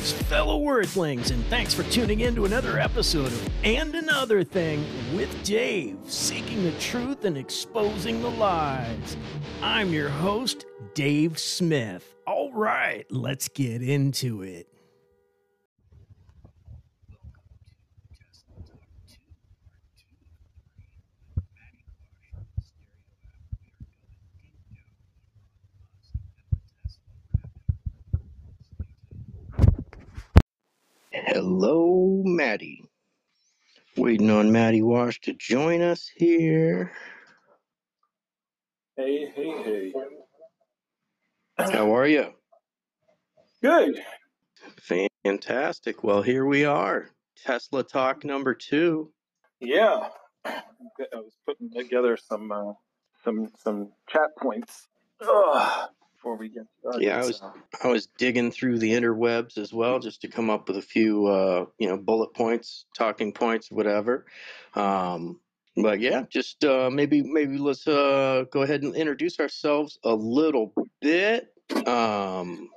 Greetings, fellow Wordlings, and thanks for tuning in to another episode of And Another Thing with Dave, seeking the truth and exposing the lies. I'm your host, Dave Smith. All right, let's get into it. Hello, Matty. Waiting on Matty Wash to join us here. Hey, hey, hey. How are you? Good. Fantastic. Well, here we are. Tesla Talk number two. Yeah. I was putting together some uh, some some chat points Ugh, before we get started. Yeah, I was so. I was digging through the interwebs as well, just to come up with a few, uh, you know, bullet points, talking points, whatever. Um, but yeah, just uh, maybe maybe let's uh, go ahead and introduce ourselves a little bit. Um,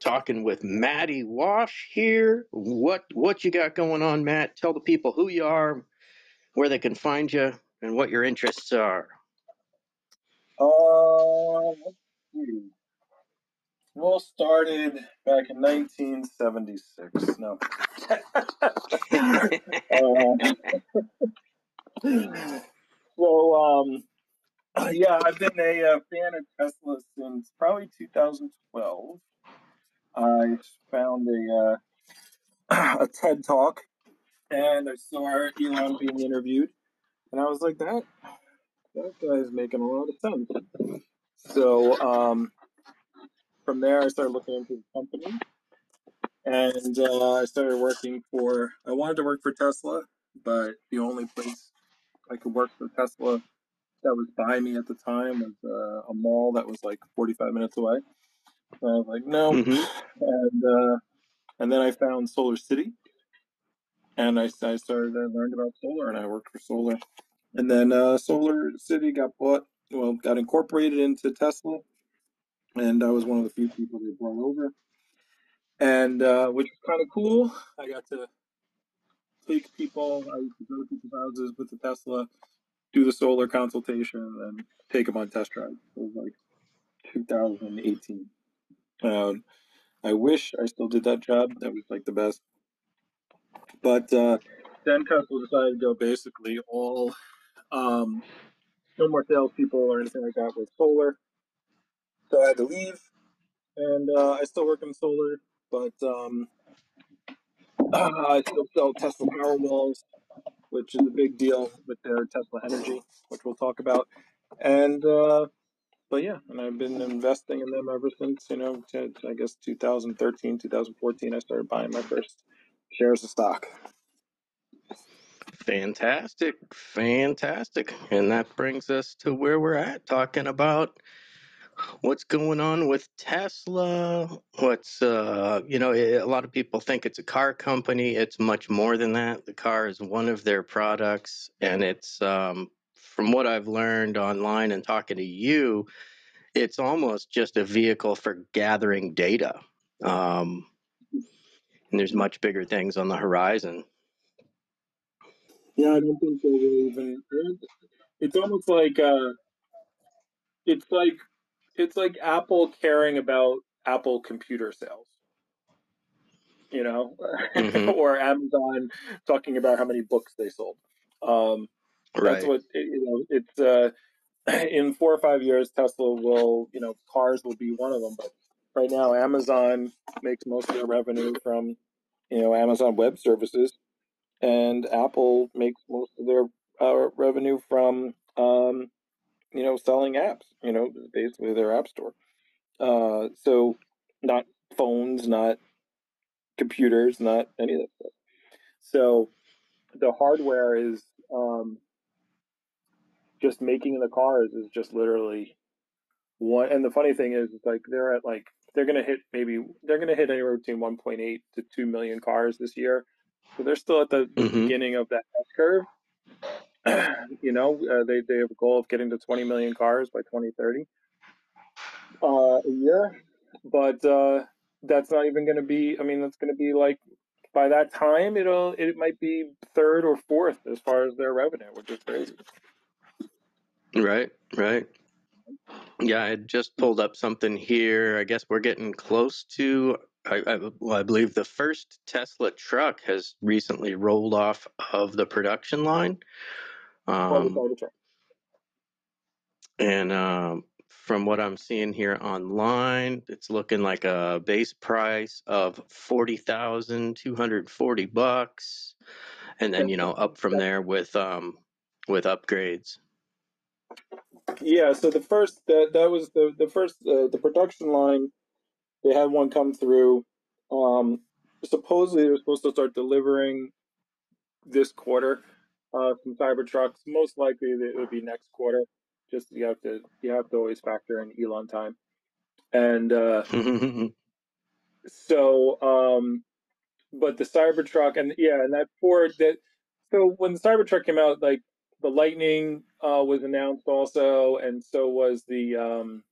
talking with Matty Wash here. What what you got going on, Matt? Tell the people who you are, where they can find you, and what your interests are. Uh, let's see. Well, started back in 1976. No. Uh, so, um, yeah, I've been a, uh fan of Tesla since probably 2012. I found a uh, a TED talk, and I saw Elon being interviewed, and I was like, that that guy's making a lot of sense. So um, from there, I started looking into the company, and uh, I started working for. I wanted to work for Tesla, but the only place I could work for Tesla that was by me at the time was uh, a mall that was like 45 minutes away. So I was like, no, hmm and uh, and then I found SolarCity, and I, I started I learned about solar, and I worked for solar, and then uh, SolarCity got bought, well, got incorporated into Tesla, and I was one of the few people they brought over, and uh, which was kind of cool. I got to take people. I used to go to people's houses with the Tesla, do the solar consultation, and take them on test drives. It was like 2018. Um, I wish I still did that job. That was like the best. But uh, then Tesla decided to go basically all um, no more salespeople or anything like that with solar. So I had to leave, and uh, I still work in solar, but um, I still sell Tesla Powerwalls, which is a big deal with their Tesla Energy, which we'll talk about. And uh, but yeah, and I've been investing in them ever since you know, I guess 2013, 2014. I started buying my first shares of stock. Fantastic, fantastic, and that brings us to where we're at, talking about what's going on with Tesla. What's uh, you know, a lot of people think it's a car company. It's much more than that. The car is one of their products, and it's um, from what I've learned online and talking to you, it's almost just a vehicle for gathering data. Um, and there's much bigger things on the horizon. Yeah, I don't think they will even. It's almost like uh, it's like it's like Apple caring about Apple computer sales, you know, hmm or Amazon talking about how many books they sold. Um, that's what you know. It's uh, in four or five years, Tesla will, you know, cars will be one of them. But right now, Amazon makes most of their revenue from, you know, Amazon Web Services, and Apple makes most of their uh, revenue from, um, you know, selling apps. You know, basically their app store. Uh, so not phones, not computers, not any of that stuff. So the hardware is um, just making the cars is just literally one. And the funny thing is, it's like they're at like they're gonna hit maybe they're gonna hit anywhere between 1.8 to 2 million cars this year. So they're still at the, the hmm beginning of that S curve. you know, uh, they they have a goal of getting to 20 million cars by 2030 uh, a year. But uh, that's not even going to be. I mean, that's going to be like by that time it'll it might be third or fourth as far as their revenue, which is crazy. Right, right. Yeah, I just pulled up something here. I guess we're getting close to. I, I, well, I believe the first Tesla truck has recently rolled off of the production line. Um, and um, from what I'm seeing here online, it's looking like a base price of forty thousand two hundred forty bucks, and then you know up from there with um, with upgrades. Yeah, so the first that that was the the first uh, the production line. They had one come through. Um, supposedly they're supposed to start delivering this quarter. Uh, some Cybertrucks. Most likely it would be next quarter. Just you have to you have to always factor in Elon time, and uh, so um, but the Cybertruck and yeah, and that Ford that so when the Cybertruck came out, like the Lightning uh, was announced also, and so was the um,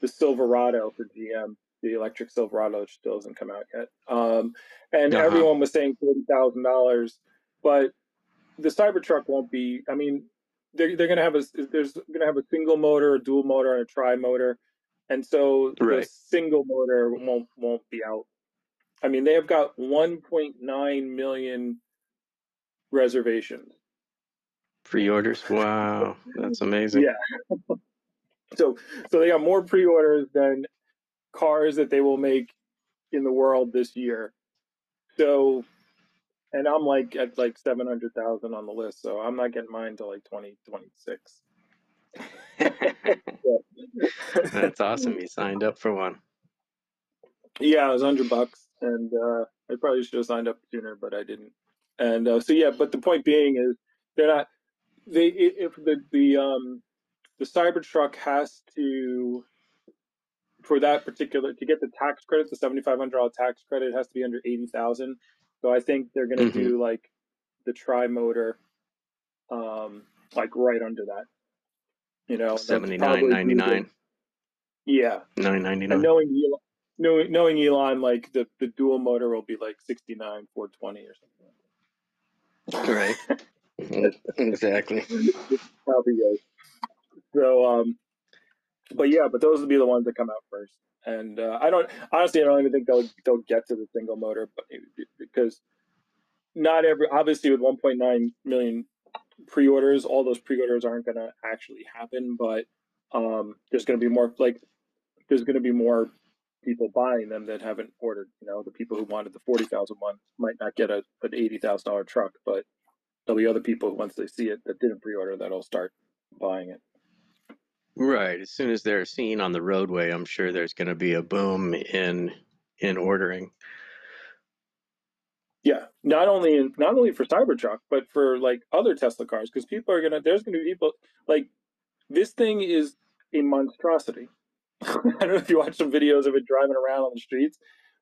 the Silverado for GM, the electric Silverado, which still hasn't come out yet. Um, and uh-huh. everyone was saying forty thousand dollars, but the Cybertruck won't be. I mean, they're they're gonna have a there's gonna have a single motor, a dual motor, and a tri motor, and so right. the single motor won't won't be out. I mean, they have got 1.9 million reservations. Pre-orders. Wow, that's amazing. Yeah. so so they got more pre-orders than cars that they will make in the world this year. So and I'm like at like seven hundred thousand on the list, so I'm not getting mine till like twenty twenty six. That's awesome. You signed up for one. Yeah, it was hundred bucks, and uh, I probably should have signed up sooner, but I didn't. And uh, so yeah, but the point being is they're not. They if the the um the Cybertruck has to for that particular to get the tax credit, the seventy five hundred dollar tax credit has to be under eighty thousand. So I think they're going to mm-hmm. do like the tri motor, um, like right under that. You know, seventy nine ninety nine. Yeah, nine ninety nine. Knowing Elon, knowing knowing Elon, like the the dual motor will be like sixty nine four twenty or something. Right. exactly. Probably goes. So, um, but yeah, but those will be the ones that come out first and uh, I don't honestly I don't even think they'll they'll get to the single motor, but because not every obviously with 1.9 million pre-orders, all those pre-orders aren't going to actually happen, but um, there's going to be more like there's going to be more people buying them that haven't ordered. You know, the people who wanted the forty thousand one might not get a, an eighty thousand dollar truck, but there'll be other people once they see it that didn't pre-order that'll start buying it. Right. As soon as they're seen on the roadway, I'm sure there's going to be a boom in in ordering. Yeah, not only in, not only for Cybertruck, but for like other Tesla cars, because people are gonna. There's gonna be people like this thing is a monstrosity. I don't know if you watch some videos of it driving around on the streets,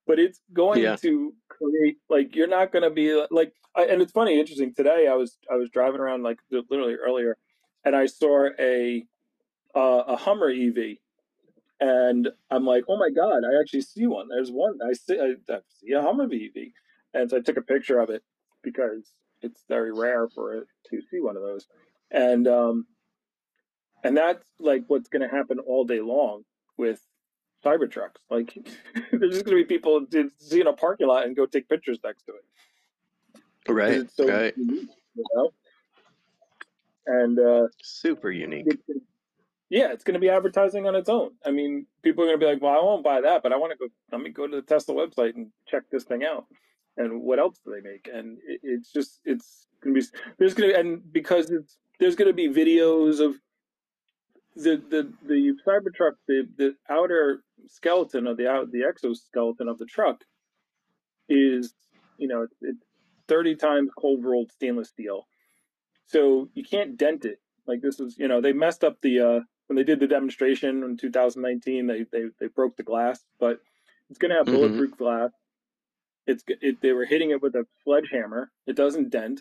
but it's going yeah. to create like you're not going to be uh, like. I, and it's funny, interesting. Today I was I was driving around like literally earlier, and I saw a uh, a Hummer EV, and I'm like, oh my god, I actually see one. There's one. I see, I, I see a Hummer EV, and so I took a picture of it because it's very rare for it to see one of those, and um, and that's like what's going to happen all day long with Cybertrucks. Like, there's just going to be people to see in a parking lot and go take pictures next to it. Right. So right. Unique, you know? And uh, super unique. It, yeah, it's going to be advertising on its own. I mean, people are going to be like, "Well, I won't buy that, but I want to go. Let me go to the Tesla website and check this thing out." And what else do they make? And it, it's just it's going to be there's going to and because it's there's going to be videos of the the the Cybertruck, the the outer skeleton of the out the exoskeleton of the truck is you know it's, it's 30 times cold rolled stainless steel, so you can't dent it. Like this is you know they messed up the uh, when they did the demonstration in 2019, they they, they broke the glass, but it's going to have mm-hmm. bulletproof mm-hmm. glass. It's it, they were hitting it with a sledgehammer. It doesn't dent,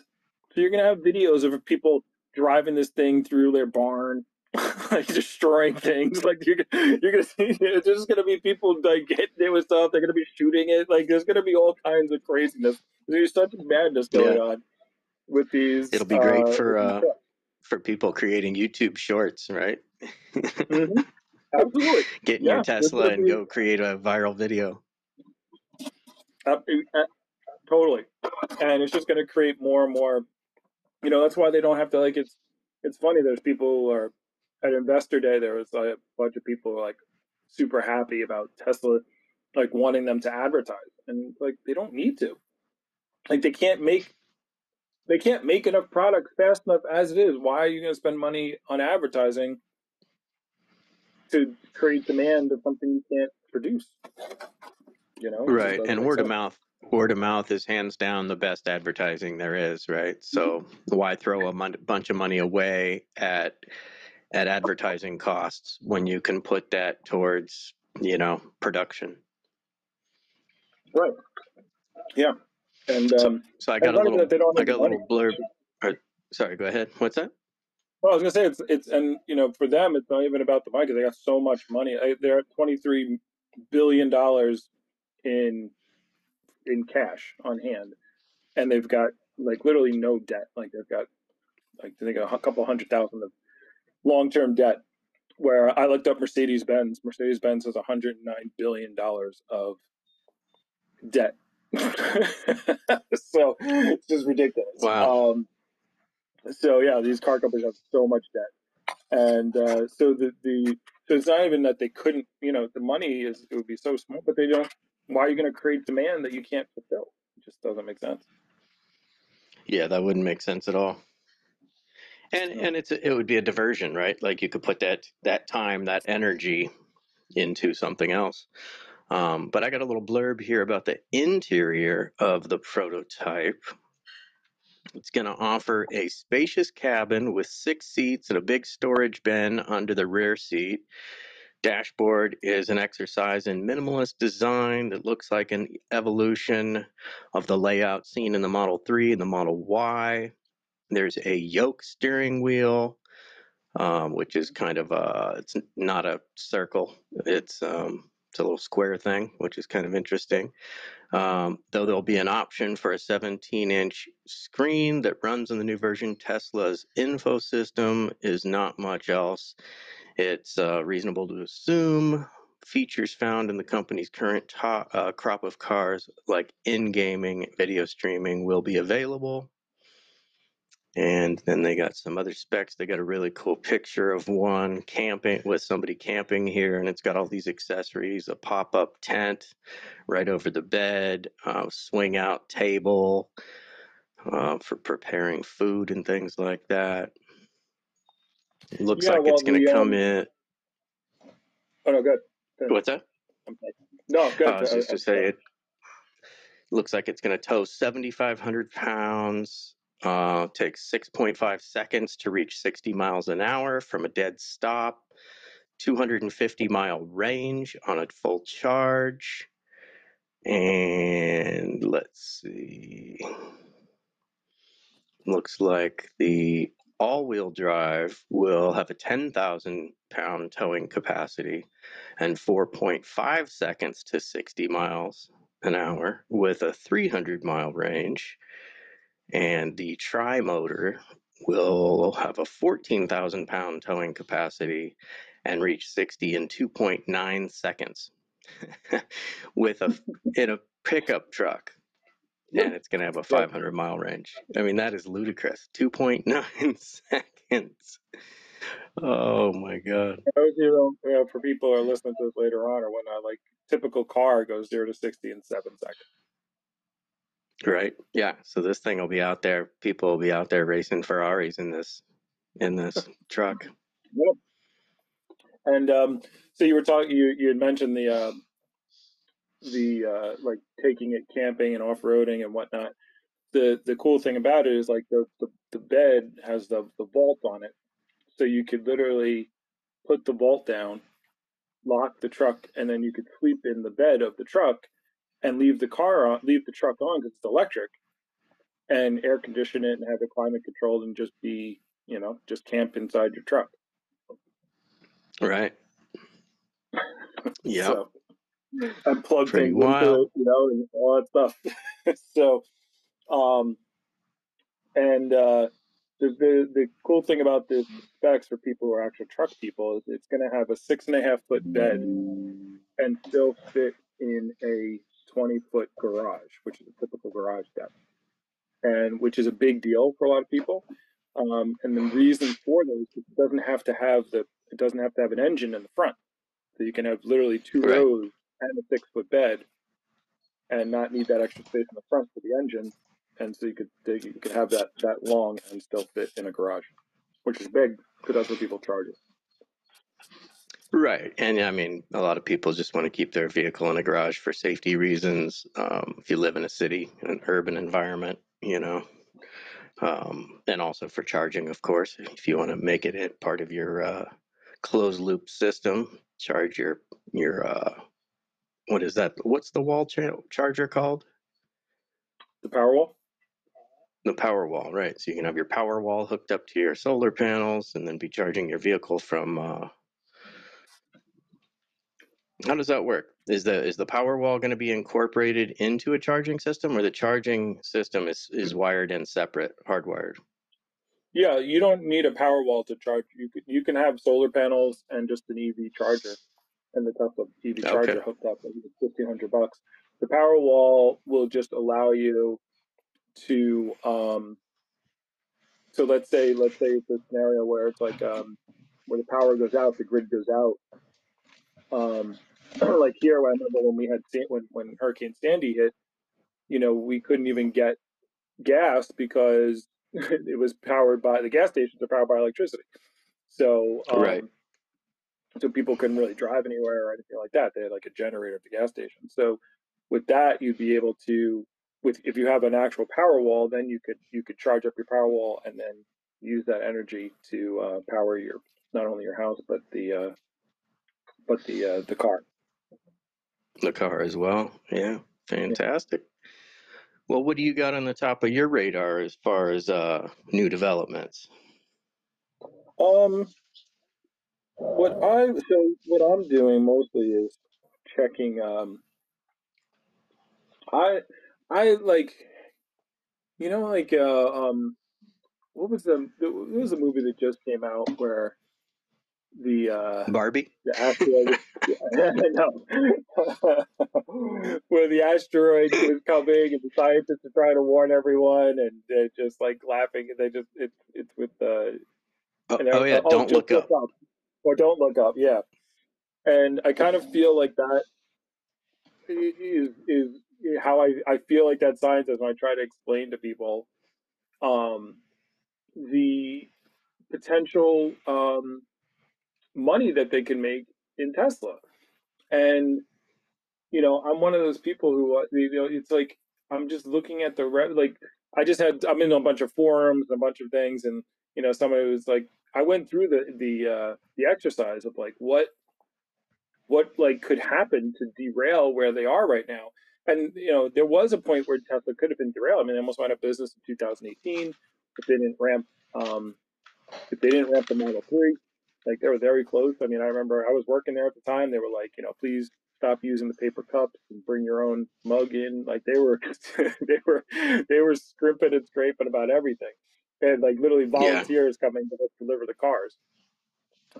so you're going to have videos of people driving this thing through their barn like destroying things. Like you're you're gonna see there's just gonna be people like getting it with stuff. They're gonna be shooting it. Like there's gonna be all kinds of craziness. There's such madness going Yeah. on with these. It'll be great uh, for uh. For people creating YouTube shorts, right? Mhm. Absolutely. Get in Yeah, your Tesla and go create a viral video. Uh, uh, totally. And it's just going to create more and more. You know, that's why they don't have to like. It's it's funny. There's people who are at Investor Day. There was like, a bunch of people like super happy about Tesla, like wanting them to advertise, and like they don't need to. Like they can't make they can't make enough products fast enough as it is. Why are you going to spend money on advertising to create demand of something you can't produce? You know, Right. And word of mouth word of mouth is hands down the best advertising there is, right? So mm-hmm. why throw a mon- bunch of money away at at advertising costs when you can put that towards, you know, production. Right. Yeah. And um, So I got a little that they don't I got a little blurb or, sorry, go ahead. What's that? Well, I was gonna say it's it's and you know for them it's not even about the money they got so much money. They're at twenty three billion dollars in in cash on hand, and they've got like literally no debt. Like they've got like I think a couple hundred thousand of long term debt. Where I looked up Mercedes Benz. Mercedes Benz has 109 billion dollars of debt. so it's just ridiculous. Wow. Um, so yeah, these car companies have so much debt, and uh, so the the so it's not even that they couldn't. You know, the money is it would be so small, but they don't. Why are you going to create demand that you can't fulfill? It just doesn't make sense. Yeah, that wouldn't make sense at all. And So- and it's a, it would be a diversion, right? Like you could put that that time, that energy into something else. Um, but I got a little blurb here about the interior of the prototype. It's going to offer a spacious cabin with six seats and a big storage bin under the rear seat. Dashboard is an exercise in minimalist design that looks like an evolution of the layout seen in the Model 3 and the Model Y. There's a yoke steering wheel, um, which is kind of a, it's not a circle. It's, um, it's a little square thing, which is kind of interesting. Um, though there'll be an option for a 17 inch screen that runs in the new version, Tesla's info system is not much else. It's uh, reasonable to assume features found in the company's current to- uh, crop of cars, like in gaming, video streaming, will be available. And then they got some other specs. They got a really cool picture of one camping with somebody camping here, and it's got all these accessories a pop up tent right over the bed, uh, swing out table uh, for preparing food and things like that. It looks Yeah, like it's going to the, come um, in. Oh no, good. good. What's that? No, good. I was just I- to I- say it looks like it's going to tow 7,500 pounds. Uh, takes 6.5 seconds to reach 60 miles an hour from a dead stop. 250 mile range on a full charge. And let's see. Looks like the all wheel drive will have a 10,000 pound towing capacity and 4.5 seconds to 60 miles an hour with a 300 mile range. And the tri motor will have a 14,000 pound towing capacity and reach 60 in 2.9 seconds with a in a pickup truck and it's going to have a 500 mile range. I mean, that is ludicrous. 2.9 seconds. Oh my God. Those, you know, for people who are listening to this later on or whatnot, like typical car goes zero to sixty in seven seconds. Right. Yeah. So this thing will be out there. People will be out there racing Ferraris in this in this truck. Yep. And um, so you were talking. You you had mentioned the uh, the uh, like taking it camping and off roading and whatnot. The the cool thing about it is like the, the the bed has the the vault on it, so you could literally put the vault down, lock the truck, and then you could sleep in the bed of the truck and leave the car on, leave the truck on because it's electric, and air condition it and have it climate controlled and just be you know just camp inside your truck. Right. Yeah. So and plug Pretty things into it, you know, and all that stuff. so, um, and uh, the, the the cool thing about this specs for people who are actual truck people is it's going to have a six and a half foot bed and still fit in a 20 foot garage, which is a typical garage depth, and which is a big deal for a lot of people. Um, and the reason for this is it doesn't have to have the it doesn't have to have an engine in the front, so you can have literally two Right. rows and a six foot bed, and not need that extra space in the front for the engine, and so you could you could have that that long and still fit in a garage, which is big because that's what people charge it. Right. And I mean, a lot of people just want to keep their vehicle in a garage for safety reasons. Um, if you live in a city, an urban environment, you know, um, and also for charging, of course, if you want to make it part of your uh, closed loop system, charge your, your, uh, what is that? What's the wall cha- charger called? The Powerwall. The Powerwall, right? So you can have your Powerwall hooked up to your solar panels and then be charging your vehicle from, uh, How does that work? Is the is the Powerwall going to be incorporated into a charging system, or the charging system is is wired in separate, hardwired? Yeah, you don't need a Powerwall to charge. You can you can have solar panels and just an EV charger, and the Tesla EV charger Okay. hooked up. It's fifteen hundred bucks. The Powerwall will just allow you to. Um, so let's say let's say it's a scenario where it's like um, where the power goes out, the grid goes out. Um, like here, I remember when we had when when Hurricane Sandy hit, you know, we couldn't even get gas because it was powered by the gas stations are powered by electricity. So um, Right. so people couldn't really drive anywhere or anything like that. They had like a generator at the gas station. So with that, you'd be able to with if you have an actual Powerwall, then you could you could charge up your Powerwall and then use that energy to uh, power your not only your house but the uh, but the uh, the car. The car as well. Yeah, fantastic. Well, what do you got on the top of your radar as far as uh, new developments? Um, what I so what I'm doing mostly is checking. Um, I I like you know like uh, um what was the there was a movie that just came out where the uh Barbie. the asteroid no where the asteroid was coming and the scientists are trying to warn everyone and they're just like laughing and they just it's it's with uh Oh, oh yeah, don't just look up. or don't look up yeah and I kind of feel like that is is how I, I feel like that scientist when I try to explain to people um, the potential um, money that they can make in Tesla. And you know, I'm one of those people who uh, you know it's like I'm just looking at the re- like I just had I'm in a bunch of forums and a bunch of things, and you know, somebody was like I went through the the uh, the exercise of like what what like could happen to derail where they are right now. And you know, there was a point where Tesla could have been derailed. I mean, they almost went out of business in 2018 if they didn't ramp um, if they didn't ramp the Model Three. Like they were very close. I mean, I remember I was working there at the time. They were like, you know, please stop using the paper cups and bring your own mug in. Like they were, they were, they were scrimping and scraping about everything, and like literally volunteers coming to deliver the cars.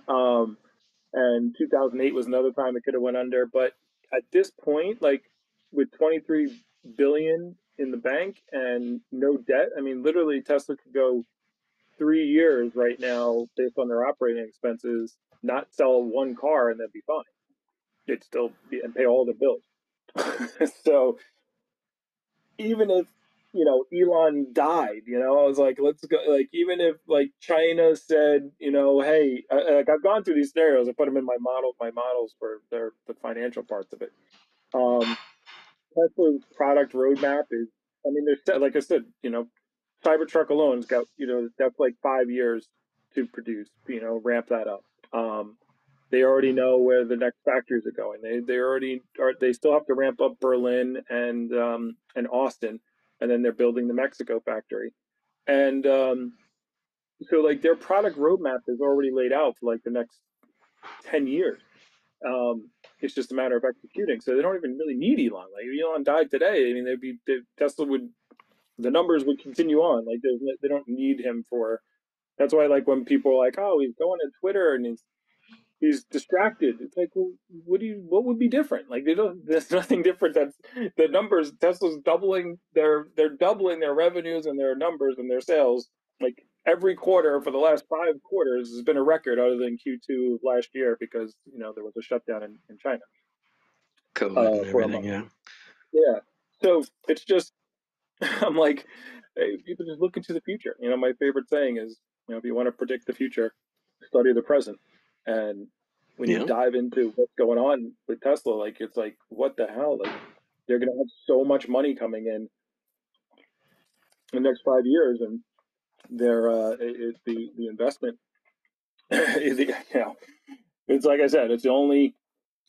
Um, and 2008 was another time it could have went under. But at this point, like with 23 billion in the bank and no debt, I mean, literally Tesla could go three years right now based on their operating expenses, not sell one car and then be fine. It'd still be and pay all the bills. so even if you know Elon died, you know, I was like, let's go. Like even if like China said, you know, hey, I, like I've gone through these scenarios. I put them in my model, my models for their the financial parts of it. Um, Tesla's product roadmap is, I mean, there's like I said, you know, Cybertruck alone's got you know that's like five years to produce. You know, ramp that up. Um, they already know where the next factories are going. They they already are. They still have to ramp up Berlin and um, and Austin, and then they're building the Mexico factory. And um, so, like their product roadmap is already laid out for like the next ten years. Um, it's just a matter of executing. So they don't even really need Elon. Like if Elon died today, I mean, they'd be they, Tesla would the numbers would continue on. Like they don't need him for. That's why, like when people are like, "Oh, he's going to Twitter and he's he's distracted," it's like, well, what do you? What would be different? Like they don't. There's nothing different. That's the numbers. Tesla's doubling their they're doubling their revenues and their numbers and their sales. Like every quarter for the last five quarters has been a record, other than Q2 of last year because you know there was a shutdown in, in China. COVID uh, yeah. Yeah. So it's just I'm like, hey, people just look into the future. You know, my favorite saying is, you know, if you want to predict the future, study the present. And when yeah. you dive into what's going on with Tesla, like it's like, what the hell? Like they're going to have so much money coming in in the next five years, and they're uh, it, the the investment. Is, you know, it's like I said, it's the only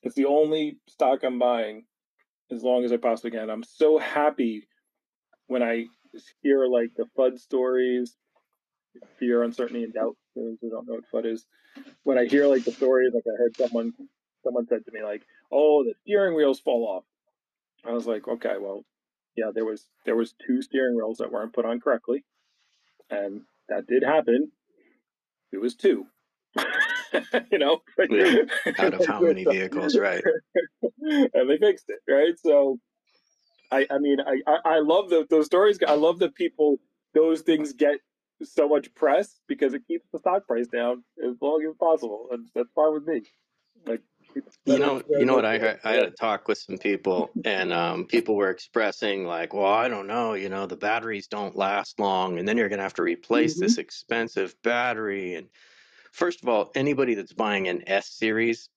it's the only stock I'm buying as long as I possibly can. I'm so happy when I hear like the FUD stories, fear, uncertainty, and doubt. Those who don't know what FUD is, when I hear like the stories, like I heard someone someone said to me like, "Oh, the steering wheels fall off." I was like, "Okay, well, yeah, there was there was two steering wheels that weren't put on correctly, and that did happen. It was two. you know, yeah. out of how many vehicles, right? and they fixed it, right? So I, I mean, I, I love the, those stories. I love that people, those things get so much press because it keeps the stock price down as long as possible. And that's fine with me. Like, you know, you know what I heard, I had a talk with some people and um, people were expressing like, well, I don't know, you know, the batteries don't last long and then you're going to have to replace mm-hmm. this expensive battery. And first of all, anybody that's buying an S series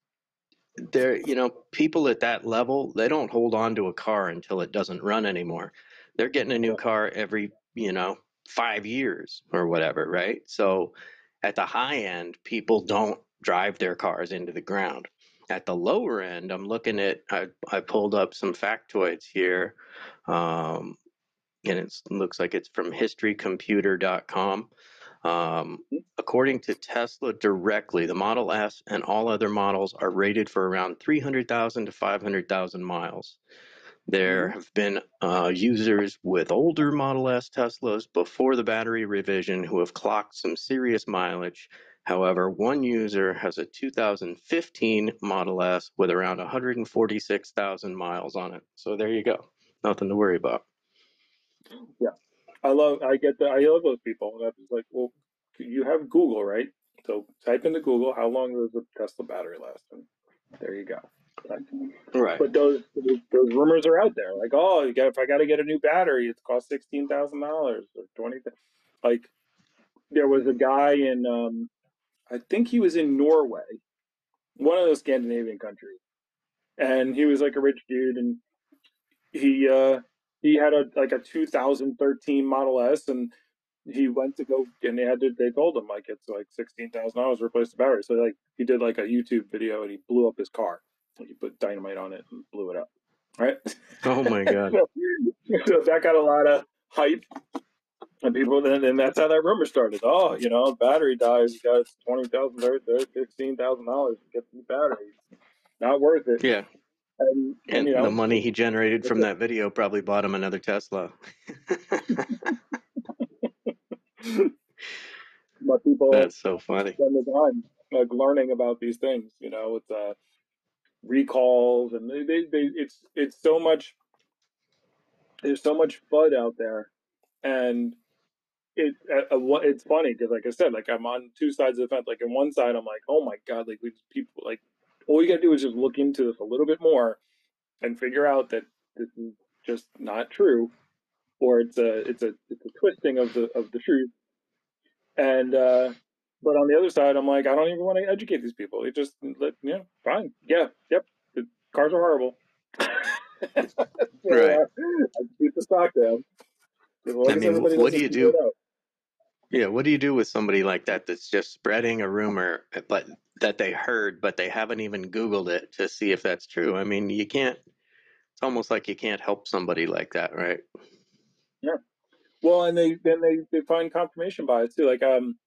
there you know people at that level they don't hold on to a car until it doesn't run anymore. They're getting a new car every you know five years or whatever right? So at the high end people don't drive their cars into the ground. At the lower end i'm looking at i, I pulled up some factoids here um, and it looks like it's from historycomputer.com um, according to Tesla directly, the Model S and all other models are rated for around 300,000 to 500,000 miles. There mm-hmm. have been uh, users with older Model S Teslas before the battery revision who have clocked some serious mileage. However, one user has a 2015 Model S with around 146,000 miles on it. So there you go. Nothing to worry about. Yeah. I love, I get that. I love those people. And I'm just like, well, you have Google, right? So type into Google, how long does a Tesla battery last? And there you go. Right. But those those rumors are out there, like, oh, you got, if I got to get a new battery, it's cost sixteen thousand dollars or twenty. Like, there was a guy in, um, I think he was in Norway, one of those Scandinavian countries, and he was like a rich dude, and he uh, he had a like a 2013 Model S, and he went to go and they had to they told him like it's like sixteen thousand dollars to replace the battery. So like he did like a YouTube video and he blew up his car. He put dynamite on it and blew it up. Right? Oh my god! so, that got a lot of hype. And people then, and that's how that rumor started. Oh, you know, battery dies. You got twenty thousand, fifteen thousand dollars to get the battery. Not worth it. Yeah, and, and, you know, the money he generated from that video probably bought him another Tesla. but people that's so funny. Spend the time like learning about these things, you know, with uh, recalls and they, they, they, it's it's so much. There's so much FUD out there, and it uh, uh it's funny because, like I said, like I'm on two sides of the fence. Like on one side, I'm like, oh my god, like we people like all you got to do is just look into this a little bit more and figure out that this is just not true, or it's a it's a it's a twisting of the of the truth. And uh, but on the other side, I'm like, I don't even want to educate these people. It just let yeah, fine, yeah, yep. The cars are horrible. so, right. Uh, keep the stock down. I mean, what do you do? Yeah, what do you do with somebody like that that's just spreading a rumor, but that they heard, but they haven't even Googled it to see if that's true? I mean, you can't. It's almost like you can't help somebody like that, right? Yeah. Well, and they then they, they find confirmation bias too. Like, um,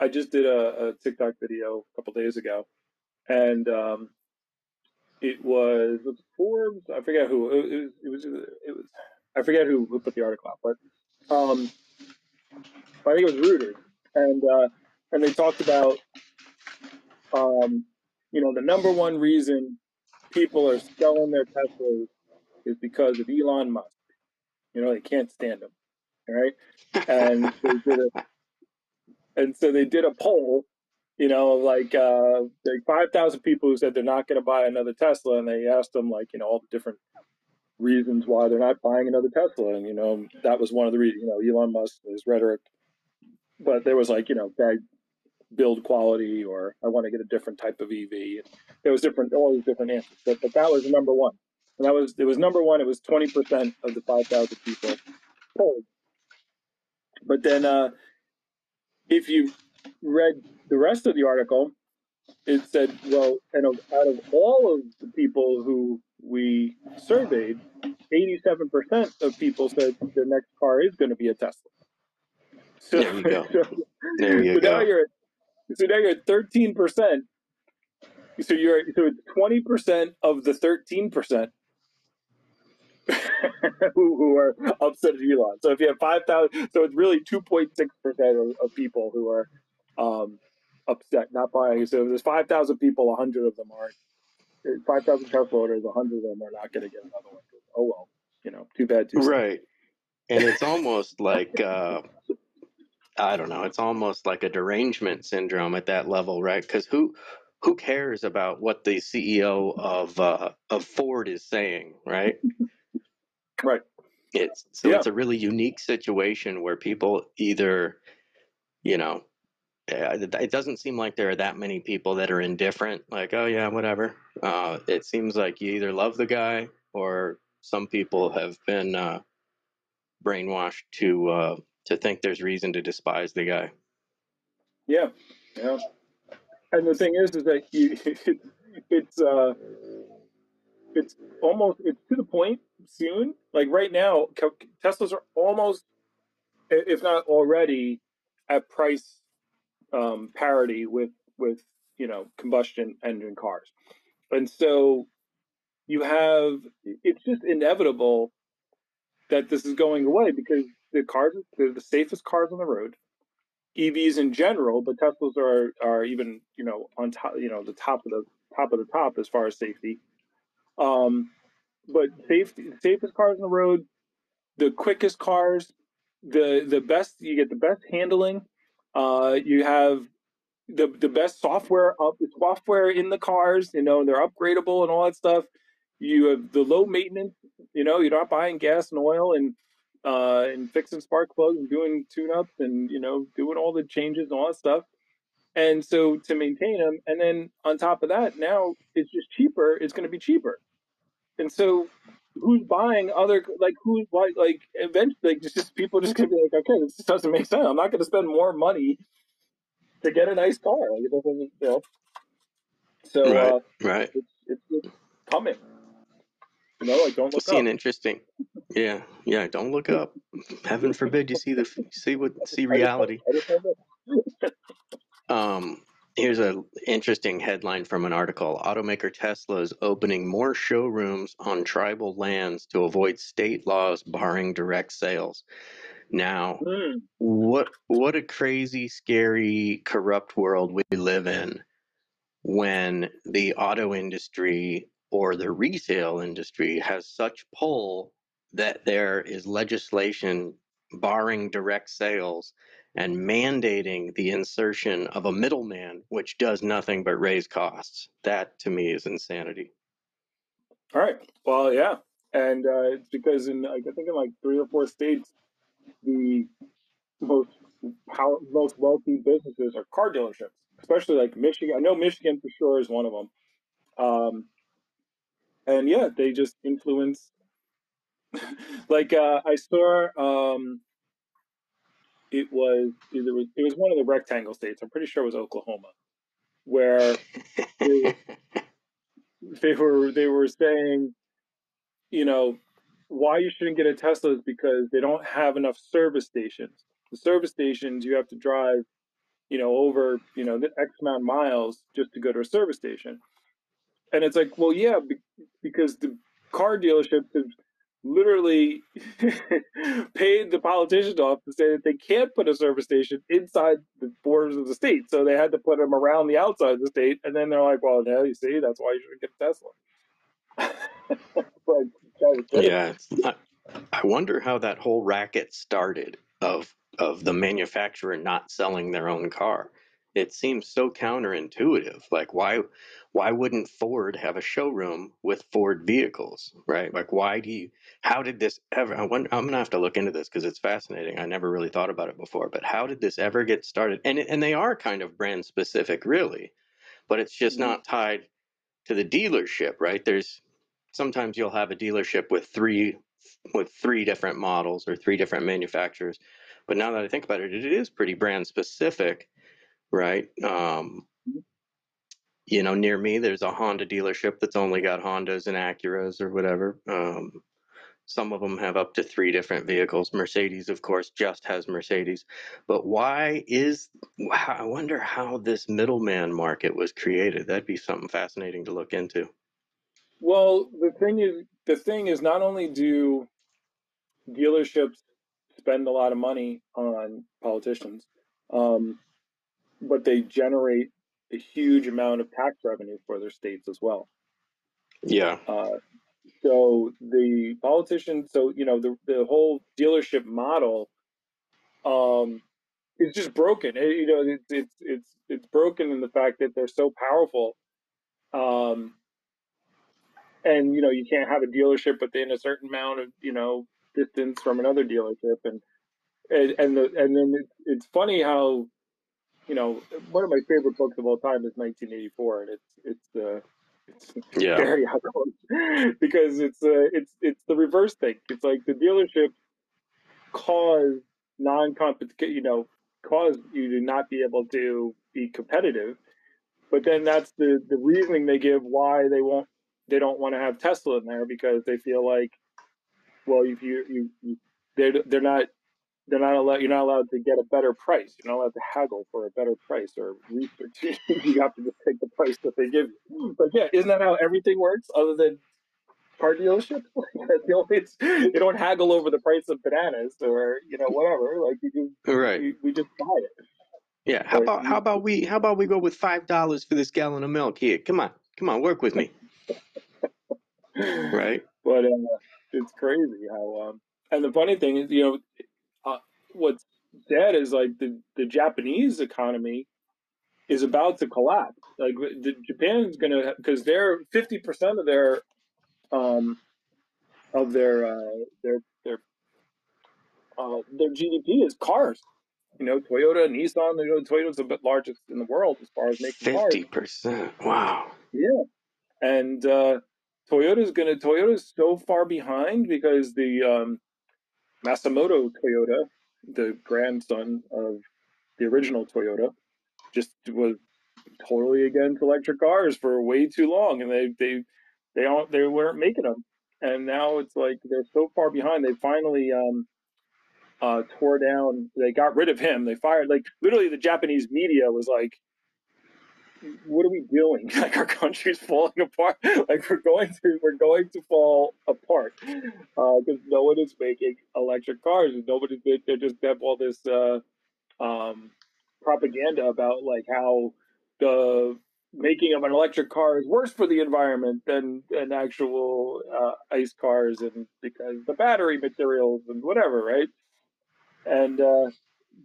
I just did a, a TikTok video a couple days ago, and um, it was it Forbes. I forget who it was. It was. It was. I forget who, who put the article out, but um, I think it was Reuters, and uh, and they talked about um, you know, the number one reason people are selling their Teslas is because of Elon Musk. You know, they can't stand him, right? And they did a, and so they did a poll. You know, like uh, like five thousand people who said they're not going to buy another Tesla, and they asked them like you know all the different reasons why they're not buying another Tesla, and you know that was one of the reasons. You know, Elon Musk, his rhetoric, but there was like you know bad build quality or I want to get a different type of EV. There was different, all these different answers, but, but that was number one. And that was, it was number one. It was 20% of the 5,000 people polled. But then, uh, if you read the rest of the article, it said, well, and out of all of the people who we surveyed, 87% of people said their next car is going to be a Tesla. So, there you go. There you so go. now you're so now you're at thirteen percent. So you're so it's twenty percent of the thirteen percent who, who are upset at Elon. So if you have five thousand, so it's really two point six percent of people who are um, upset, not buying. So if there's five thousand people, hundred of them aren't. Five thousand Tesla owners, hundred of them are not going to get another one. Oh well, you know, too bad. Too right, and it's almost like. Uh, I don't know. It's almost like a derangement syndrome at that level, right? Because who who cares about what the CEO of uh, of Ford is saying, right? right. It's so yeah. it's a really unique situation where people either, you know, eh, it doesn't seem like there are that many people that are indifferent. Like, oh yeah, whatever. Uh, it seems like you either love the guy or some people have been uh, brainwashed to uh, to think there's reason to despise the guy. Yeah, yeah. And the thing is, is that you, it's uh, it's almost it's to the point soon. Like right now, Teslas are almost, if not already, at price um, parity with with you know combustion engine cars, and so you have it's just inevitable that this is going away because the cars they're the safest cars on the road. EVs in general, but Teslas are are even you know on top you know the top of the top of the top as far as safety. Um, but safety safest cars on the road, the quickest cars, the the best you get the best handling. Uh, you have the the best software up the software in the cars. You know they're upgradable and all that stuff. You have the low maintenance. You know you're not buying gas and oil and uh, and fixing spark plugs and doing tune-ups and you know doing all the changes and all that stuff. And so to maintain them, and then on top of that, now it's just cheaper. It's going to be cheaper. And so, who's buying other like who's like like eventually like just, just people just going to be like, okay, this doesn't make sense. I'm not going to spend more money to get a nice car. Like it doesn't, you know. So right, uh, right. It's, it's, it's coming. Know, like don't look see up. an interesting. Yeah, yeah. Don't look up. Heaven forbid you see the see what see reality. Um, here's an interesting headline from an article: Automaker Tesla is opening more showrooms on tribal lands to avoid state laws barring direct sales. Now, Mm. what what a crazy, scary, corrupt world we live in when the auto industry or the retail industry has such pull that there is legislation barring direct sales and mandating the insertion of a middleman which does nothing but raise costs. That to me is insanity. All right. Well, yeah, and uh, it's because in I think in like three or four states, the most power, most wealthy businesses are car dealerships, especially like Michigan. I know Michigan for sure is one of them. Um, and yeah, they just influence. like uh, I saw, um, it was it was it was one of the rectangle states. I'm pretty sure it was Oklahoma, where they, they were they were saying, you know, why you shouldn't get a Tesla is because they don't have enough service stations. The service stations you have to drive, you know, over you know the X amount of miles just to go to a service station. And it's like, well, yeah, because the car dealerships have literally paid the politicians off to say that they can't put a service station inside the borders of the state. So they had to put them around the outside of the state. And then they're like, well, now you see, that's why you shouldn't get a Tesla. like, yeah. I wonder how that whole racket started of of the manufacturer not selling their own car it seems so counterintuitive. Like why why wouldn't Ford have a showroom with Ford vehicles, right? Like why do you how did this ever I wonder, I'm going to have to look into this because it's fascinating. I never really thought about it before, but how did this ever get started? And and they are kind of brand specific really, but it's just mm-hmm. not tied to the dealership, right? There's sometimes you'll have a dealership with three with three different models or three different manufacturers. But now that I think about it, it is pretty brand specific right? Um, you know, near me, there's a Honda dealership that's only got Hondas and Acuras or whatever. Um, some of them have up to three different vehicles. Mercedes, of course, just has Mercedes. But why is, I wonder how this middleman market was created. That'd be something fascinating to look into. Well, the thing is, the thing is, not only do dealerships spend a lot of money on politicians, um, but they generate a huge amount of tax revenue for their states as well. Yeah. Uh, so the politicians, so you know, the the whole dealership model, um, is just broken. It, you know, it's it's it's it's broken in the fact that they're so powerful, um, and you know, you can't have a dealership within a certain amount of you know distance from another dealership, and and and, the, and then it's, it's funny how you know, one of my favorite books of all time is 1984, and it's it's uh, it's yeah. very outgoing because it's uh, it's it's the reverse thing. It's like the dealership cause non-competition, you know, cause you to not be able to be competitive. But then that's the the reasoning they give why they won't they don't want to have Tesla in there because they feel like, well, if you you, you they're they're not they're not allowed. You're not allowed to get a better price. You're not allowed to haggle for a better price or research. you have to just take the price that they give you. But yeah, isn't that how everything works? Other than car dealership, you, it's, you don't haggle over the price of bananas or you know whatever. Like you just right. We, we just buy it. Yeah. How about how about we how about we go with five dollars for this gallon of milk here? Come on, come on, work with me. right. But uh, it's crazy how. Um, and the funny thing is, you know, what's sad is like the, the Japanese economy is about to collapse. Like the, Japan's gonna because they're fifty percent of their um of their uh, their their uh, their GDP is cars. You know, Toyota, and Nissan. You know, Toyota's the largest in the world as far as making 50%. cars. Fifty percent. Wow. Yeah, and uh, Toyota's gonna Toyota's so far behind because the um, Masamoto Toyota, the grandson of the original Toyota, just was totally against electric cars for way too long, and they they they don't they weren't making them, and now it's like they're so far behind. They finally um, uh, tore down. They got rid of him. They fired like literally the Japanese media was like, what are we doing? Like our country's falling apart. Like we're going to we're going to fall apart because uh, no one is making electric cars and nobody's they're just have all this uh, um, propaganda about like how the making of an electric car is worse for the environment than an actual uh, ice cars and because the battery materials and whatever, right? And uh,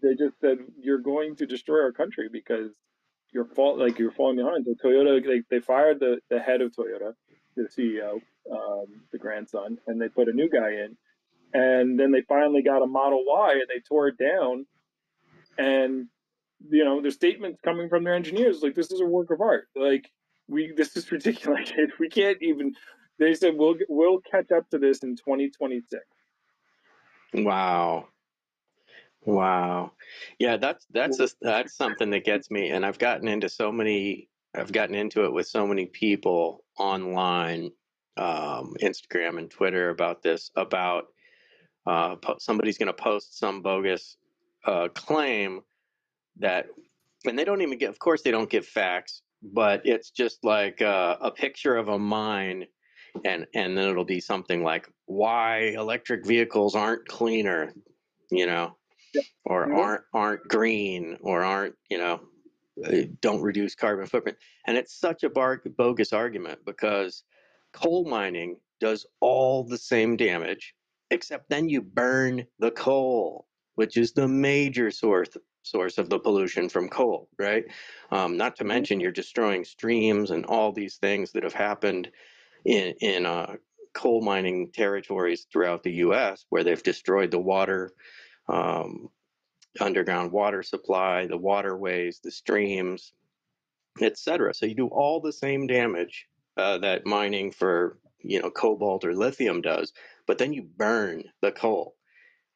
they just said you're going to destroy our country because you're fall like you're falling behind. So Toyota, they, they fired the, the head of Toyota, the CEO, um, the grandson, and they put a new guy in. And then they finally got a Model Y, and they tore it down. And you know, the statements coming from their engineers like this is a work of art. Like we, this is ridiculous. we can't even. They said we'll we'll catch up to this in 2026. Wow. Wow. Yeah, that's that's a, that's something that gets me and I've gotten into so many I've gotten into it with so many people online um, Instagram and Twitter about this about uh, po- somebody's going to post some bogus uh, claim that and they don't even get. Of course, they don't give facts, but it's just like uh, a picture of a mine, and and then it'll be something like why electric vehicles aren't cleaner, you know. Or aren't aren't green, or aren't you know, uh, don't reduce carbon footprint, and it's such a bar- bogus argument because coal mining does all the same damage, except then you burn the coal, which is the major source source of the pollution from coal, right? Um, not to Mhm. mention you're destroying streams and all these things that have happened in in uh, coal mining territories throughout the U.S. where they've destroyed the water. Um, underground water supply the waterways the streams etc so you do all the same damage uh, that mining for you know cobalt or lithium does but then you burn the coal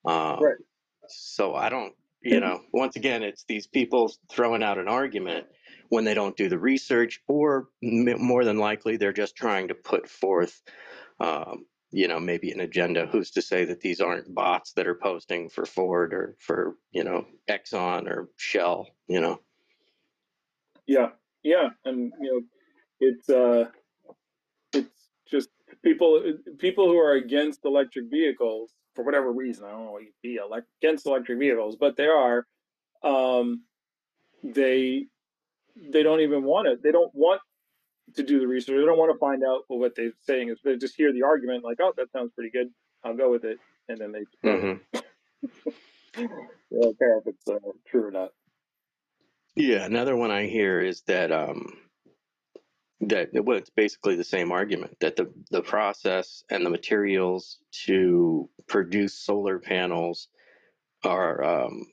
um, Right. so i don't you know once again it's these people throwing out an argument when they don't do the research or m- more than likely they're just trying to put forth um, you know maybe an agenda who's to say that these aren't bots that are posting for ford or for you know exxon or shell you know Yeah, yeah, and you know, it's uh, it's just people people who are against electric vehicles for whatever reason. I don't know be elect- against electric vehicles, but they are. Um, they they don't even want it. They don't want to do the research. They don't want to find out what they're saying is. They just hear the argument, like, "Oh, that sounds pretty good. I'll go with it," and then they Mm-hmm. care if it's uh, true or not. yeah another one i hear is that um that well it's basically the same argument that the the process and the materials to produce solar panels are um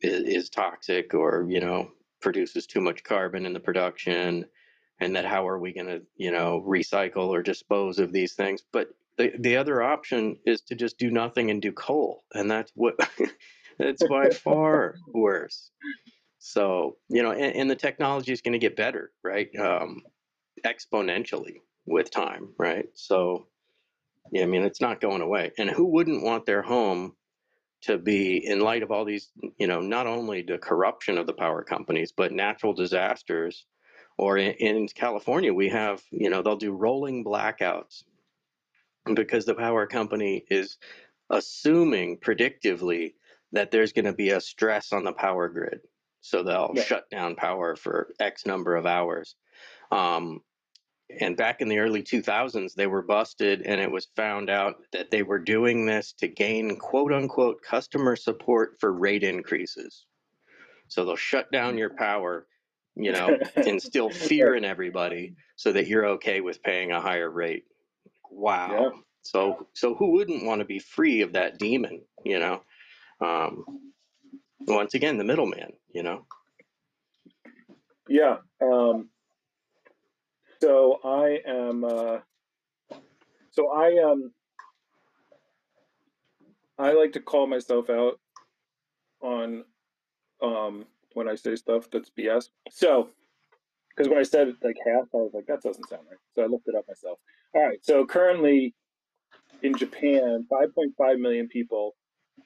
is, is toxic or you know produces too much carbon in the production and that how are we going to you know recycle or dispose of these things. But the, the other option is to just do nothing and do coal and that's what that's by far worse. So you know and, and the technology is going to get better right? Um, exponentially with time right? So yeah i mean it's not going away. And who wouldn't want their home to be in light of all these you know not only the corruption of the power companies but natural disasters or in, in california we have you know they'll do rolling blackouts because the power company is assuming predictively that there's going to be a stress on the power grid. So they'll Yeah. shut down power for x number of hours. Um, and back in the early 2000s they were busted and it was found out that they were doing this to gain quote unquote customer support for rate increases. So they'll shut down your power you know instill fear in everybody so that you're okay with paying a higher rate wow Yeah. so so who wouldn't want to be free of that demon you know um, once again the middleman you know Yeah. Um, so I am. Uh, so I um. I like to call myself out on um when I say stuff that's BS. So, because when I said like half, I was like, that doesn't sound right. So I looked it up myself. All right. So currently in Japan, 5.5 million people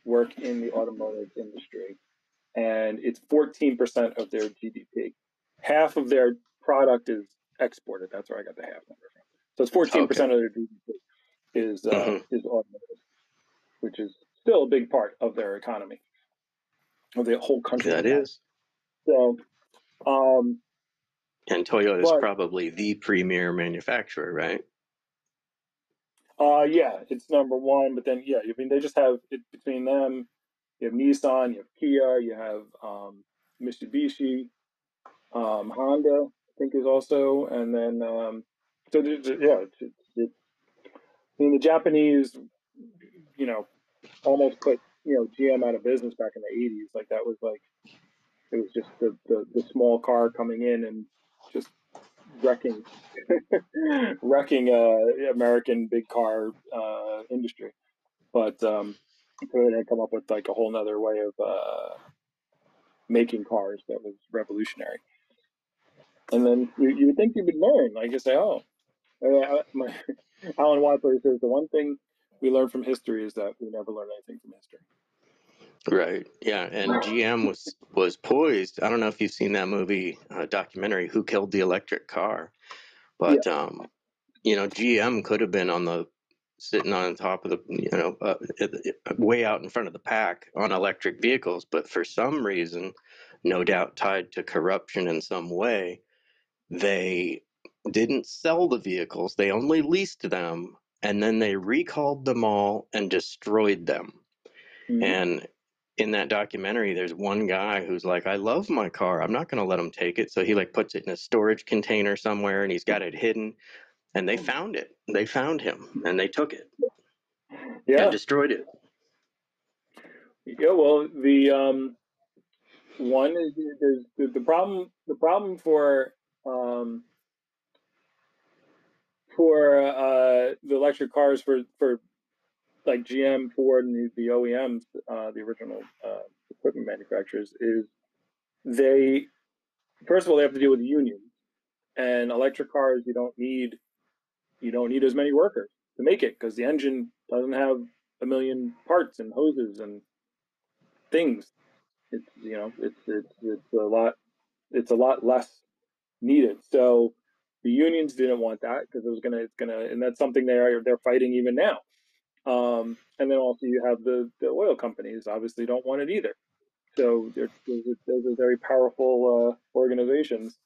work in the automotive industry, and it's 14% of their GDP. Half of their product is exported. That's where I got the half number from. So it's 14% Okay. of their GDP is uh, Mhm. is automotive, which is still a big part of their economy, of the whole country. that is So, um, and toyota is probably the premier manufacturer right uh, yeah, it's number one. But then, yeah, I mean, they just have it between them. You have Nissan, you have Kia, you have um, Mitsubishi, um, Honda, I think is also, and then um, so yeah, it's, it's, it's, I mean, the Japanese, you know, almost put you know GM out of business back in the '80s. Like that was like it was just the the, the small car coming in and just wrecking wrecking uh American big car uh industry. But um they had come up with like a whole nother way of uh making cars that was revolutionary. And then you, you would think you would learn, like you say, oh, my, Alan Watson says the one thing we learn from history is that we never learn anything from history. Right. Yeah, and GM was was poised. I don't know if you've seen that movie uh, documentary, "Who Killed the Electric Car," Yeah. but um, you know, GM could have been on the sitting on top of the you know uh, way out in front of the pack on electric vehicles, but for some reason, no doubt tied to corruption in some way, they didn't sell the vehicles. They only leased them, and then they recalled them all and destroyed them. Mhm. And in that documentary, there's one guy who's like, I love my car. I'm not going to let them take it. So he like puts it in a storage container somewhere and he's got it hidden. And they found it. They found him and they took it Yeah. and destroyed it. Yeah, well, the um, one is there's the, the problem. The problem for um, for uh, the electric cars for for like GM, Ford, and the, OEMs, uh, the original uh, equipment manufacturers, is they first of all they have to deal with the unions. And electric cars, you don't need you don't need as many workers to make it because the engine doesn't have a million parts and hoses and things. It's you know it's it's it's a lot it's a lot less needed. So the unions didn't want that because it was gonna it's gonna and that's something they are they're fighting even now. Um, and then also you have the the oil companies obviously don't want it either. So those, are, very powerful uh, organizations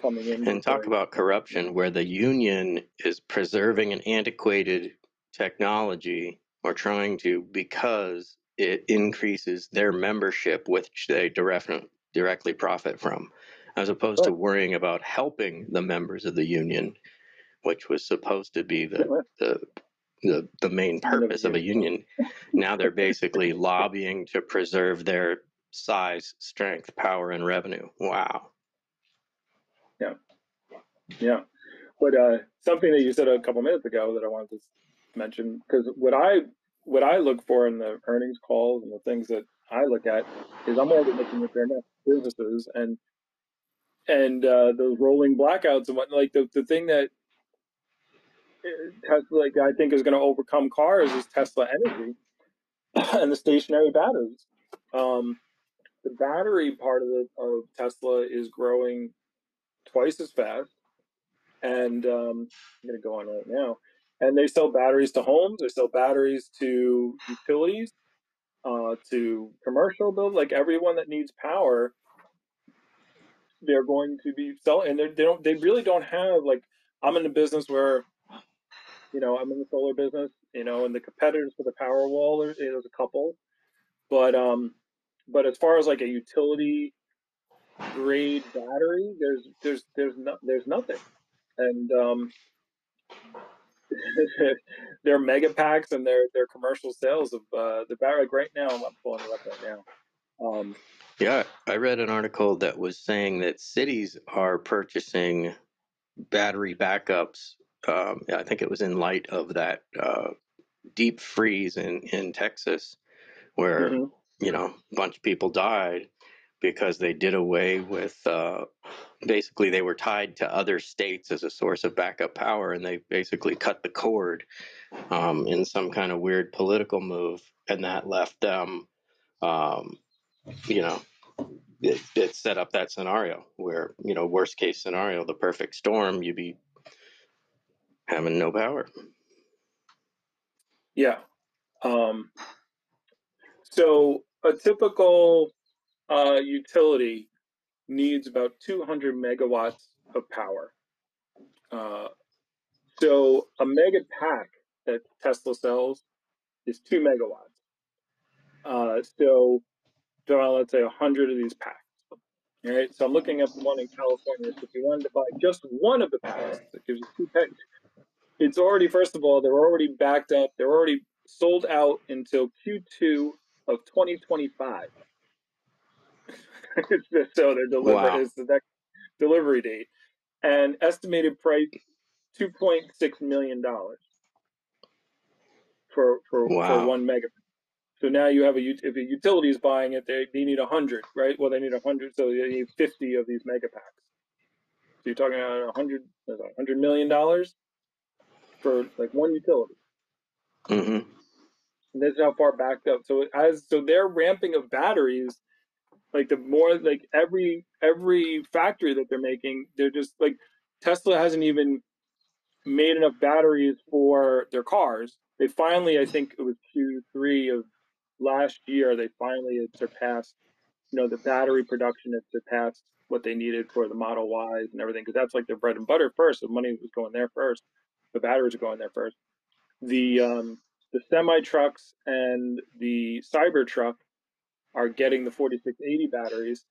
coming in. And talk about corruption where the union is preserving an antiquated technology or trying to because it increases their membership, which they direct, directly profit from, as opposed to worrying about helping the members of the union, which was supposed to be the, the the, the main purpose of a union. Now they're basically lobbying to preserve their size, strength, power, and revenue. Wow. Yeah. Yeah. But uh, something that you said a couple minutes ago that I wanted to mention, because what I what I look for in the earnings calls and the things that I look at is I'm always looking at their businesses and and uh, those rolling blackouts and what like the, the thing that Tesla, like I think, is going to overcome cars is Tesla Energy and the stationary batteries. Um, the battery part of the of Tesla is growing twice as fast, and um, I'm going to go on right now. And they sell batteries to homes. They sell batteries to utilities, uh, to commercial build. Like everyone that needs power, they're going to be selling. And they don't. They really don't have like. I'm in a business where you know, I'm in the solar business, you know, and the competitors for the Powerwall, there's, there's a couple, but um, but as far as like a utility grade battery, there's there's there's no, there's nothing, and um, their mega packs and their their commercial sales of uh, the battery. Like right now, I'm pulling it up right now. Um, yeah, I read an article that was saying that cities are purchasing battery backups um, I think it was in light of that uh, deep freeze in, in Texas, where Mhm. you know a bunch of people died because they did away with uh, basically they were tied to other states as a source of backup power, and they basically cut the cord um, in some kind of weird political move, and that left them, um, you know. It, it set up that scenario where you know worst case scenario the perfect storm you'd be having no power. yeah. Um, so a typical uh, utility needs about 200 megawatts of power. Uh, so a mega pack that Tesla sells is two megawatts. Uh, so, so let's say 100 of these packs. All right. So I'm looking at one in California. So if you wanted to buy just one of the packs, that gives you two packs. It's already, first of all, they're already backed up. They're already sold out until Q2 of 2025. so they're delivered Wow. is the next delivery date, and estimated price 2.6 million dollars for for, Wow. for one megapack. So now you have a if a utility is buying it, they, they need 100, right? Well, they need 100, so they need 50 of these megapacks. So you're talking about 100 that's 100 million dollars for like one utility. Mm-hmm. And this is how far backed up. So as so their ramping of batteries, like the more like every every factory that they're making, they're just like Tesla hasn't even made enough batteries for their cars. They finally, I think it was Q3 of last year, they finally had surpassed, you know, the battery production had surpassed what they needed for the Model Ys and everything, because that's like their bread and butter first. The money was going there first. The batteries are going there first. The um, the semi trucks and the Cybertruck are getting the 4680 batteries,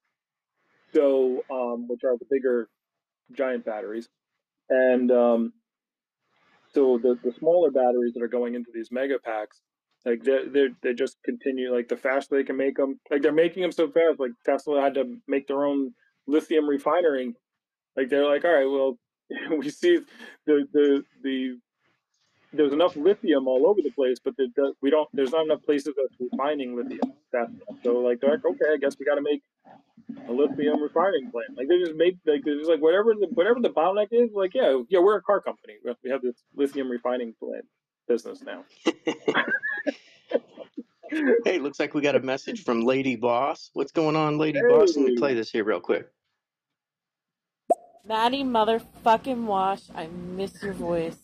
so um, which are the bigger giant batteries, and um, so the the smaller batteries that are going into these mega packs, like they they they just continue like the faster they can make them, like they're making them so fast. Like Tesla had to make their own lithium refinery. Like they're like, all right, well, we see the the the there's enough lithium all over the place, but the, we don't. There's not enough places that's refining lithium. That so like they're like, okay, I guess we got to make a lithium refining plant. Like they just make like there's like whatever the whatever the bottleneck is. Like yeah, yeah, we're a car company. We have this lithium refining plant business now. hey, looks like we got a message from Lady Boss. What's going on, Lady hey. Boss? Let me play this here real quick. Matty motherfucking Wash, I miss your voice.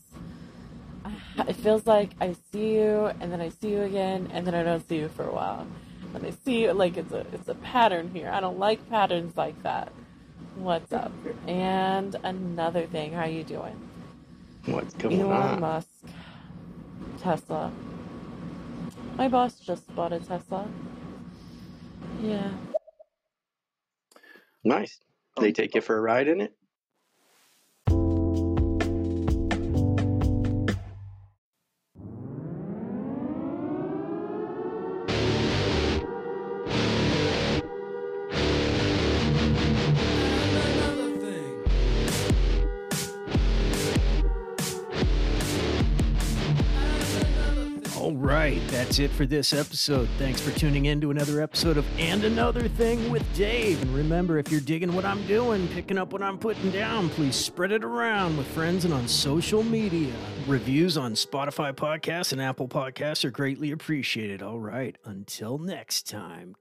It feels like I see you and then I see you again and then I don't see you for a while. And I see you like it's a it's a pattern here. I don't like patterns like that. What's up? And another thing, how are you doing? What's going Elon on? Elon Musk, Tesla. My boss just bought a Tesla. Yeah. Nice. They oh. take you for a ride in it? That's it for this episode. Thanks for tuning in to another episode of And Another Thing with Dave. And remember, if you're digging what I'm doing, picking up what I'm putting down, please spread it around with friends and on social media. Reviews on Spotify podcasts and Apple podcasts are greatly appreciated. All right, until next time,